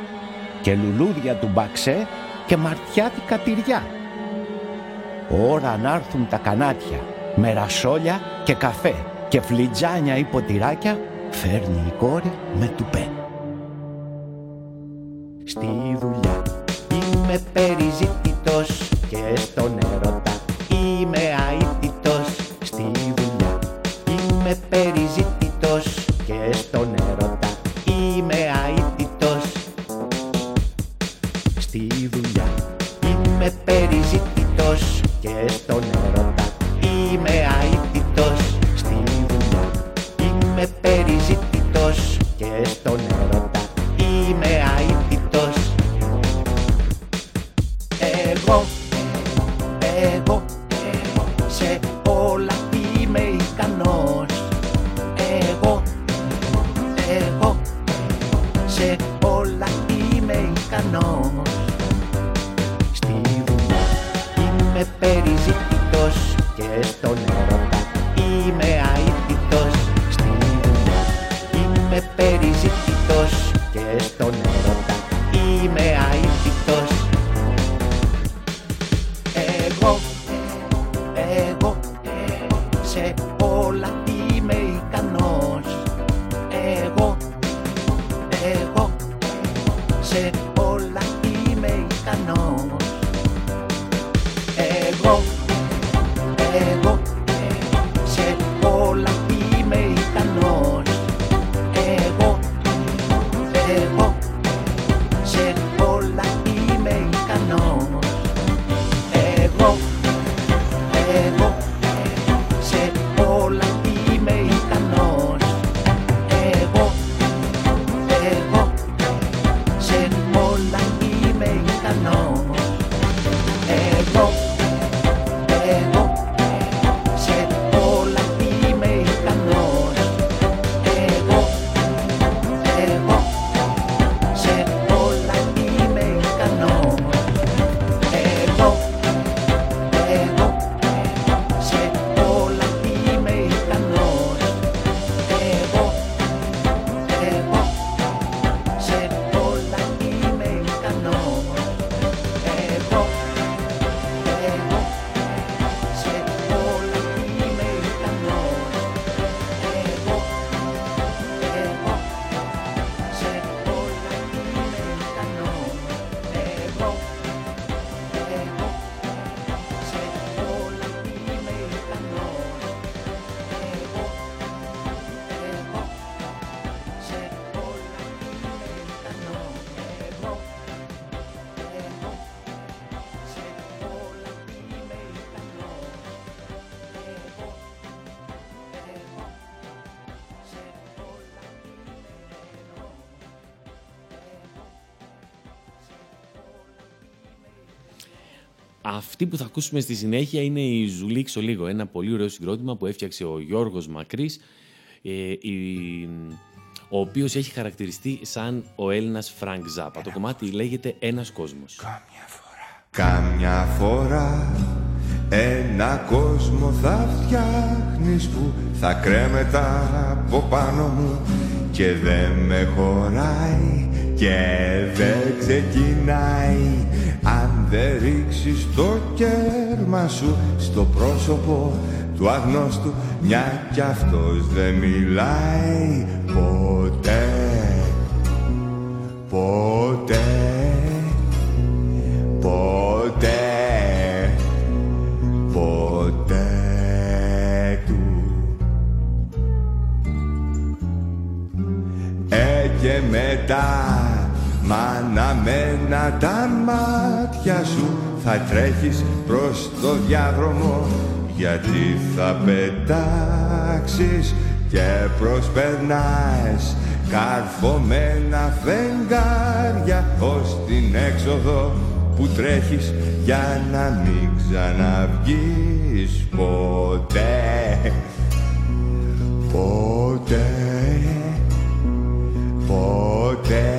και λουλούδια του μπαξέ και μαρτιάτικα τυριά. Ώρα να έρθουν τα κανάτια με ρασόλια και καφέ και φλιτζάνια ή ποτηράκια φέρνει η κόρη με τουπέ. Στη δουλειά είμαι περιζήτητος ego, ego, ego, se. Αυτή που θα ακούσουμε στη συνέχεια είναι η Ζουλίξο λίγο, ένα πολύ ωραίο συγκρότημα που έφτιαξε ο Γιώργος Μακρύς, ε, η- ο οποίος έχει χαρακτηριστεί σαν ο Έλληνας Φρανκ Ζάπα. Το κομμάτι λέγεται «Ένας κόσμος». Κάμια φορά ένα κόσμο θα φτιάχνεις που θα κρέμεται από πάνω μου και δεν με χωράει και δεν ξεκινάει αν δεν ρίξεις το κέρμα σου στο πρόσωπο του αγνώστου μια κι αυτός δεν μιλάει ποτέ ποτέ ποτέ ποτέ του. Και μετά Μ' αναμένα τα μάτια σου θα τρέχεις προς το διάδρομο γιατί θα πετάξεις και προσπερνάς καρφωμένα φεγγάρια ως την έξοδο που τρέχεις για να μην ξαναβγείς ποτέ ποτέ. Ποτέ ποτέ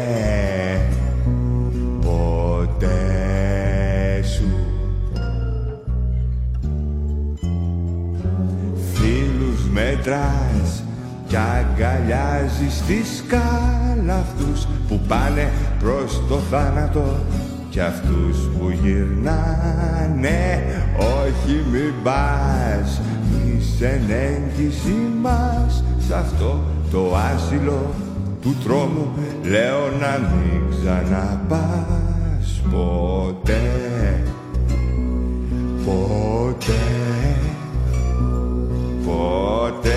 μετράς κι αγκαλιάζεις τις αυτούς που πάνε προς το θάνατο. Κι αυτούς που γυρνάνε όχι μη πας είσαι έγκυση μας σ' αυτό το άσυλο του τρόμου λέω να μην ξαναπάς ποτέ ποτέ ποτέ ποτέ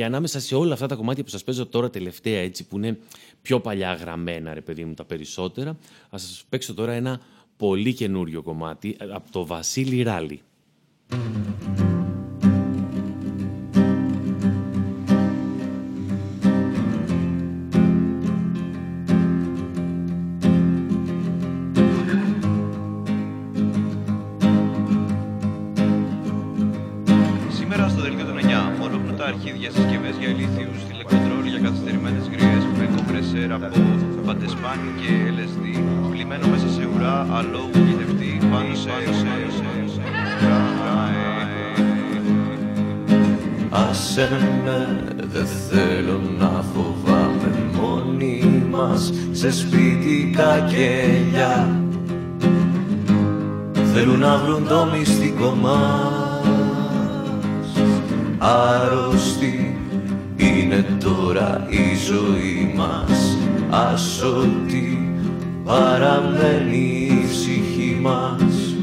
Και ανάμεσα σε όλα αυτά τα κομμάτια που σας παίζω τώρα τελευταία, έτσι που είναι πιο παλιά γραμμένα, ρε παιδί μου, τα περισσότερα, ας σας παίξω τώρα ένα πολύ καινούριο κομμάτι ε, από το Βασίλη Ράλη. Με, δεν θέλω να φοβάμαι μόνοι μας σε σπίτι κακέλια Θέλουν να βρουν το μυστικό μας. Άρρωστη είναι τώρα η ζωή μας. Ας ότι παραμένει η ψυχή μας.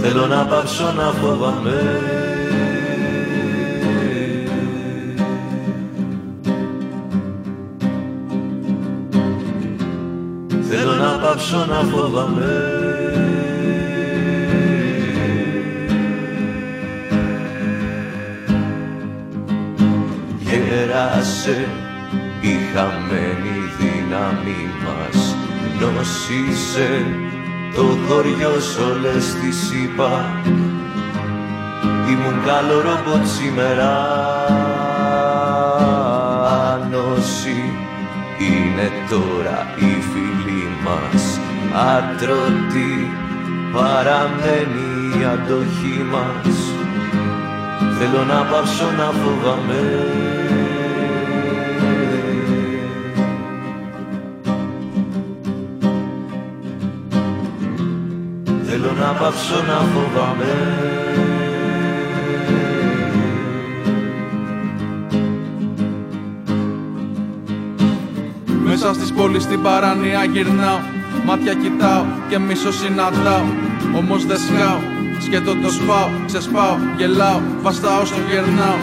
Θέλω να πάψω να φοβάμαι πάψω να φοβάμαι. Γέρασε η χαμένη δύναμη μας. Νόσησε το χωριό σ' όλες τις είπα. Ήμουν καλό ρομπότ σήμερα. Άνωση είναι τώρα η φίλη μας Άτρωτη παραμένει η αντοχή μας. Θέλω να πάψω να φοβάμαι. Θέλω να πάψω να φοβάμαι. Μέσα στις πόλεις στην παράνοια γυρνάω Μάτια κοιτάω και μίσο συναντάω. Όμως δεν σκάω Σκέτο το σπάω, ξεσπάω, γελάω, βαστάω στο γερνάω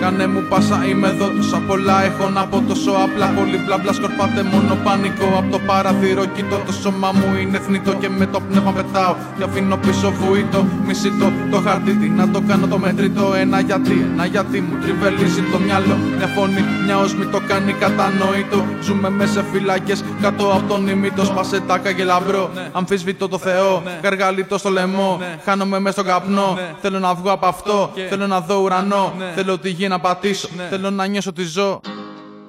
Κάνε μου πάσα είμαι εδώ, τόσα πολλά. Έχω να πω τόσο απλά Πολύ μπλα μπλα. Σκορπάτε μόνο πανικό Από το παραθύρο. Κοιτώ το σώμα μου είναι θνητό Και με το πνεύμα πετάω. Και αφήνω πίσω βουήτο Μισητό το χαρτί, τι να το κάνω το μετρητό. Ένα γιατί, ένα γιατί μου τριβελίζει το μυαλό. Μια φωνή, μια όσμη το κάνει κατανοητό. Ζούμε μέσα σε φυλακές κάτω από τον ημίτο. Σπάσε τάκα και λαμπρό, αμφισβητώ το Θεό. Γαργαλίτο στο λαιμό, χάνομαι μέσα στον καπνό. Θέλω να βγω από αυτό, θέλω να δω ουρανό. Θέλω τη γη να πατήσω, θέλω να νιώσω τη ζω.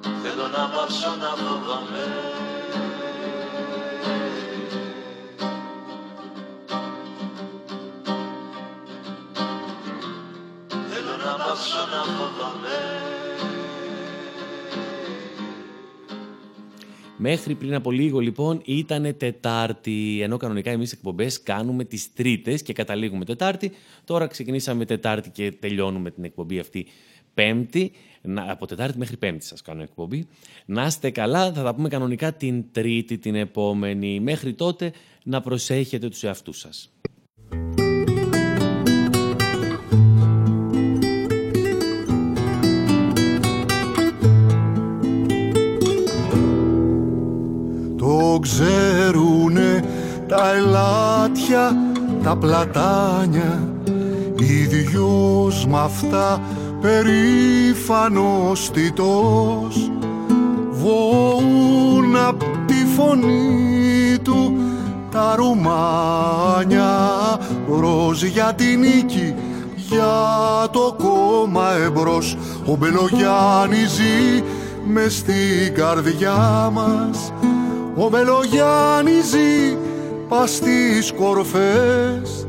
Θέλω να πάψω να φοβάμαι. Θέλω να πάψω να φοβάμαι. Μέχρι πριν από λίγο λοιπόν ήταν Τετάρτη, ενώ κανονικά εμείς εκπομπές κάνουμε τις Τρίτες και καταλήγουμε Τετάρτη. Τώρα ξεκινήσαμε Τετάρτη και τελειώνουμε την εκπομπή αυτή Πέμπτη, να, από Τετάρτη μέχρι Πέμπτη σας κάνω εκπομπή. Να είστε καλά, θα τα πούμε κανονικά την Τρίτη την επόμενη. Μέχρι τότε να προσέχετε τους εαυτούς σας. Το ξέρουνε τα ελάτια, τα πλατάνια Ίδιος μ' αυτά περήφανος τιτός Βοούν απ' τη φωνή του τα ρουμάνια Ροζ για τη νίκη, για το κόμμα εμπρός. Ο Μπελογιάννης ζει μες στην καρδιά μας. Ο Μπελογιάννης ζει πας στις κορφές.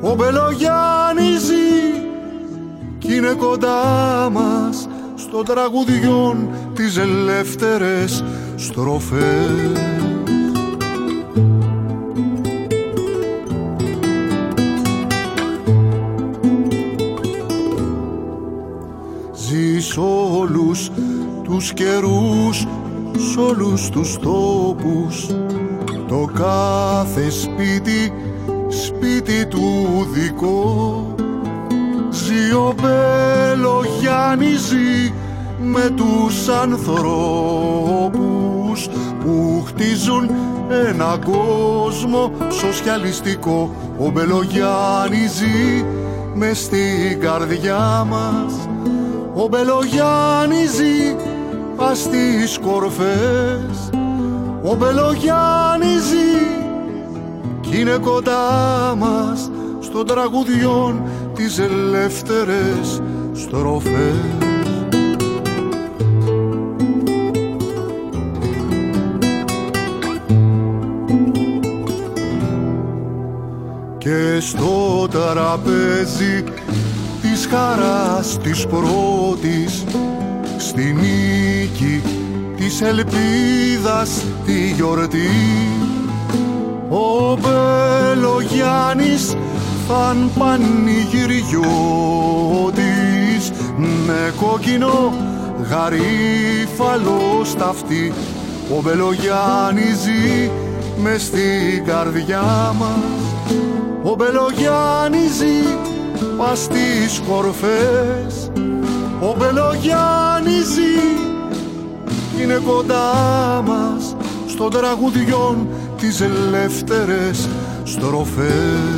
Ο Μπελογιάννης ζει κι είναι κοντά μας στο τραγουδιόν τις ελεύθερες στροφές. Ζει σ' όλους τους καιρούς, σ' όλους τους τόπους. Το κάθε σπίτι, σπίτι του δικό Ζει ο Μπελογιάννης ζει με τους ανθρώπους που χτίζουν ένα κόσμο σοσιαλιστικό. Ο Μπελογιάννης ζει μες στην καρδιά μας. Ο Μπελογιάννης ζει πας στις κορφές. Ο Μπελογιάννης ζει κι είναι κοντά μας στον τραγουδιόν τις ελεύθερες στροφές. Και στο τραπέζι της χαράς της πρώτης στη νίκη της ελπίδας τη γιορτή ο Μπελογιάννης φαν πανηγυριώτης με κόκκινο γαρίφαλο σταυτί. Ο Μπελογιάννης ζει μες στην καρδιά μας. Ο Μπελογιάννης ζει πας στις κορφές. Ο Μπελογιάννης ζει κι είναι κοντά μας στον τραγουδιόν τις ελεύθερες στροφές